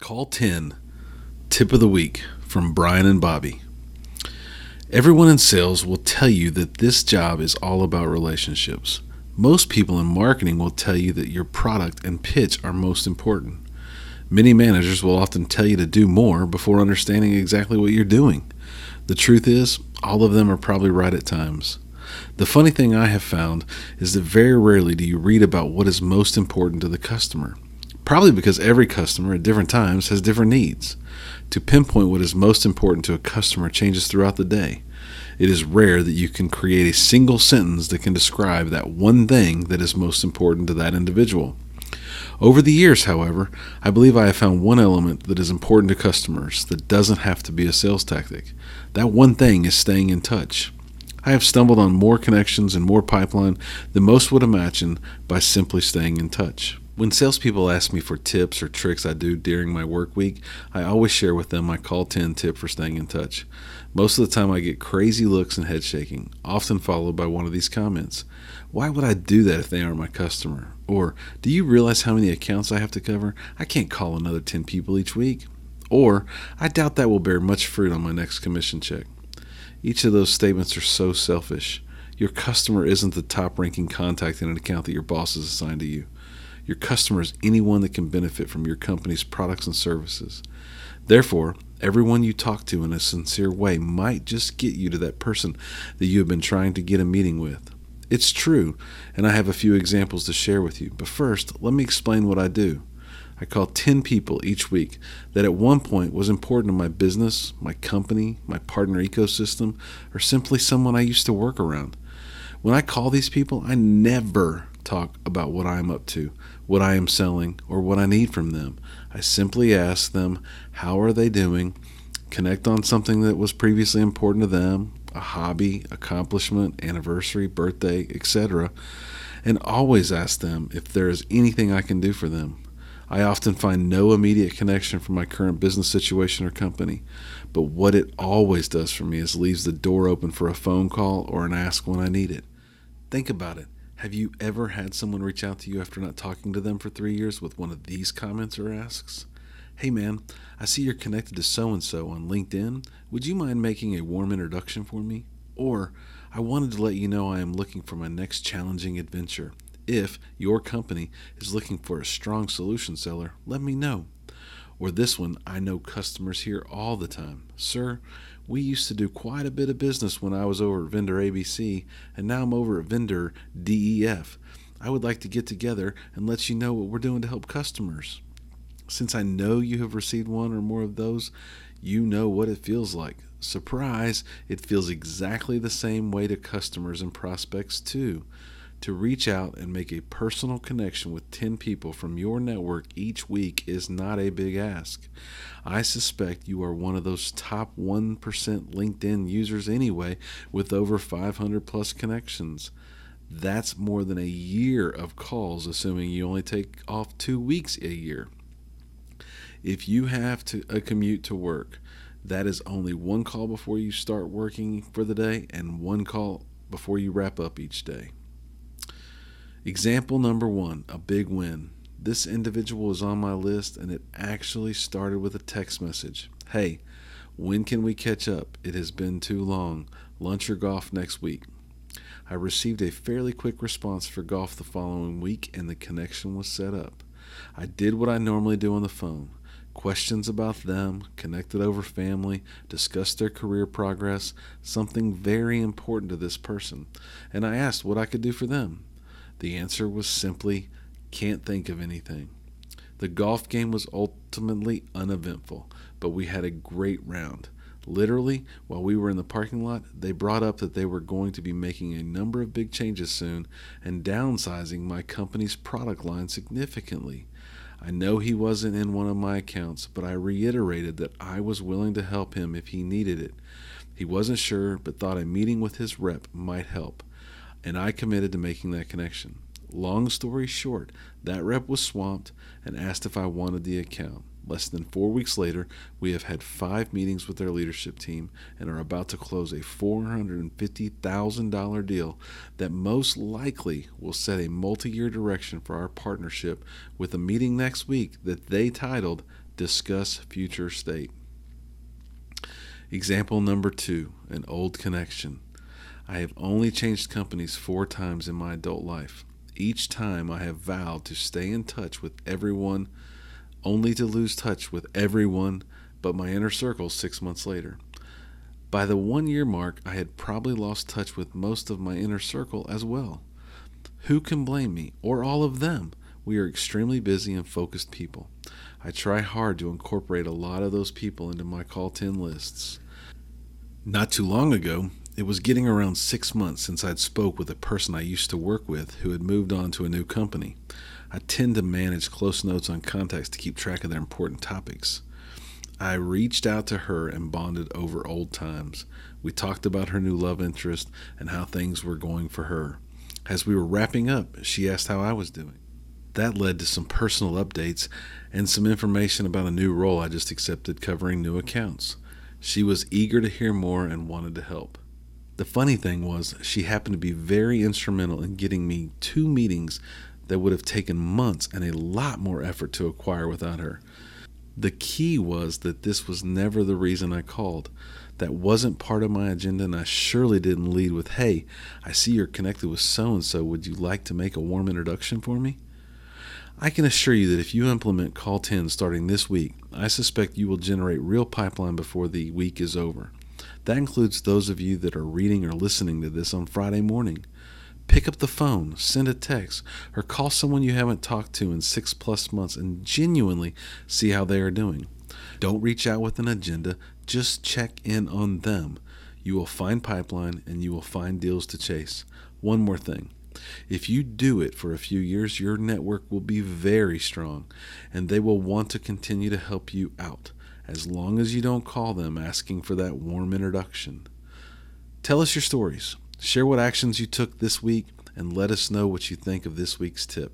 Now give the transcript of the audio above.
Call 10, tip of the week from Brian and Bobby. Everyone in sales will tell you that this job is all about relationships. Most people in marketing will tell you that your product and pitch are most important. Many managers will often tell you to do more before understanding exactly what you're doing. The truth is, all of them are probably right at times. The funny thing I have found is that very rarely do you read about what is most important to the customer. Probably because every customer at different times has different needs. To pinpoint what is most important to a customer changes throughout the day. It is rare that you can create a single sentence that can describe that one thing that is most important to that individual. Over the years, however, I believe I have found one element that is important to customers that doesn't have to be a sales tactic. That one thing is staying in touch. I have stumbled on more connections and more pipeline than most would imagine by simply staying in touch. When salespeople ask me for tips or tricks I do during my work week, I always share with them my call 10 tip for staying in touch. Most of the time, I get crazy looks and head shaking, often followed by one of these comments Why would I do that if they aren't my customer? Or, Do you realize how many accounts I have to cover? I can't call another 10 people each week. Or, I doubt that will bear much fruit on my next commission check. Each of those statements are so selfish. Your customer isn't the top ranking contact in an account that your boss has assigned to you. Your customer is anyone that can benefit from your company's products and services. Therefore, everyone you talk to in a sincere way might just get you to that person that you have been trying to get a meeting with. It's true, and I have a few examples to share with you. But first, let me explain what I do. I call 10 people each week that at one point was important to my business, my company, my partner ecosystem, or simply someone I used to work around. When I call these people, I never talk about what I am up to, what I am selling, or what I need from them. I simply ask them, how are they doing? Connect on something that was previously important to them, a hobby, accomplishment, anniversary, birthday, etc. And always ask them if there is anything I can do for them. I often find no immediate connection from my current business situation or company, but what it always does for me is leaves the door open for a phone call or an ask when I need it. Think about it. Have you ever had someone reach out to you after not talking to them for three years with one of these comments or asks? Hey man, I see you're connected to so and so on LinkedIn. Would you mind making a warm introduction for me? Or, I wanted to let you know I am looking for my next challenging adventure. If your company is looking for a strong solution seller, let me know. Or this one, I know customers hear all the time. Sir, we used to do quite a bit of business when I was over at Vendor ABC, and now I'm over at Vendor DEF. I would like to get together and let you know what we're doing to help customers. Since I know you have received one or more of those, you know what it feels like. Surprise, it feels exactly the same way to customers and prospects too. To reach out and make a personal connection with 10 people from your network each week is not a big ask. I suspect you are one of those top 1% LinkedIn users anyway, with over 500 plus connections. That's more than a year of calls, assuming you only take off two weeks a year. If you have to a commute to work, that is only one call before you start working for the day and one call before you wrap up each day. Example number one a big win. This individual was on my list and it actually started with a text message Hey, when can we catch up? It has been too long. Lunch or golf next week. I received a fairly quick response for golf the following week and the connection was set up. I did what I normally do on the phone questions about them, connected over family, discussed their career progress, something very important to this person, and I asked what I could do for them. The answer was simply, can't think of anything. The golf game was ultimately uneventful, but we had a great round. Literally, while we were in the parking lot, they brought up that they were going to be making a number of big changes soon and downsizing my company's product line significantly. I know he wasn't in one of my accounts, but I reiterated that I was willing to help him if he needed it. He wasn't sure, but thought a meeting with his rep might help and I committed to making that connection. Long story short, that rep was swamped and asked if I wanted the account. Less than four weeks later, we have had five meetings with their leadership team and are about to close a $450,000 deal that most likely will set a multi year direction for our partnership with a meeting next week that they titled Discuss Future State. Example number two an old connection. I have only changed companies four times in my adult life. Each time I have vowed to stay in touch with everyone only to lose touch with everyone but my inner circle six months later. By the one year mark, I had probably lost touch with most of my inner circle as well. Who can blame me, or all of them? We are extremely busy and focused people. I try hard to incorporate a lot of those people into my call 10 lists. Not too long ago, it was getting around six months since I'd spoke with a person I used to work with who had moved on to a new company. I tend to manage close notes on contacts to keep track of their important topics. I reached out to her and bonded over old times. We talked about her new love interest and how things were going for her. As we were wrapping up, she asked how I was doing. That led to some personal updates and some information about a new role I just accepted covering new accounts. She was eager to hear more and wanted to help. The funny thing was, she happened to be very instrumental in getting me two meetings that would have taken months and a lot more effort to acquire without her. The key was that this was never the reason I called. That wasn't part of my agenda, and I surely didn't lead with, Hey, I see you're connected with so and so. Would you like to make a warm introduction for me? I can assure you that if you implement Call 10 starting this week, I suspect you will generate real pipeline before the week is over. That includes those of you that are reading or listening to this on Friday morning. Pick up the phone, send a text, or call someone you haven't talked to in six plus months and genuinely see how they are doing. Don't reach out with an agenda, just check in on them. You will find pipeline and you will find deals to chase. One more thing. If you do it for a few years, your network will be very strong and they will want to continue to help you out as long as you don't call them asking for that warm introduction. Tell us your stories. Share what actions you took this week and let us know what you think of this week's tip.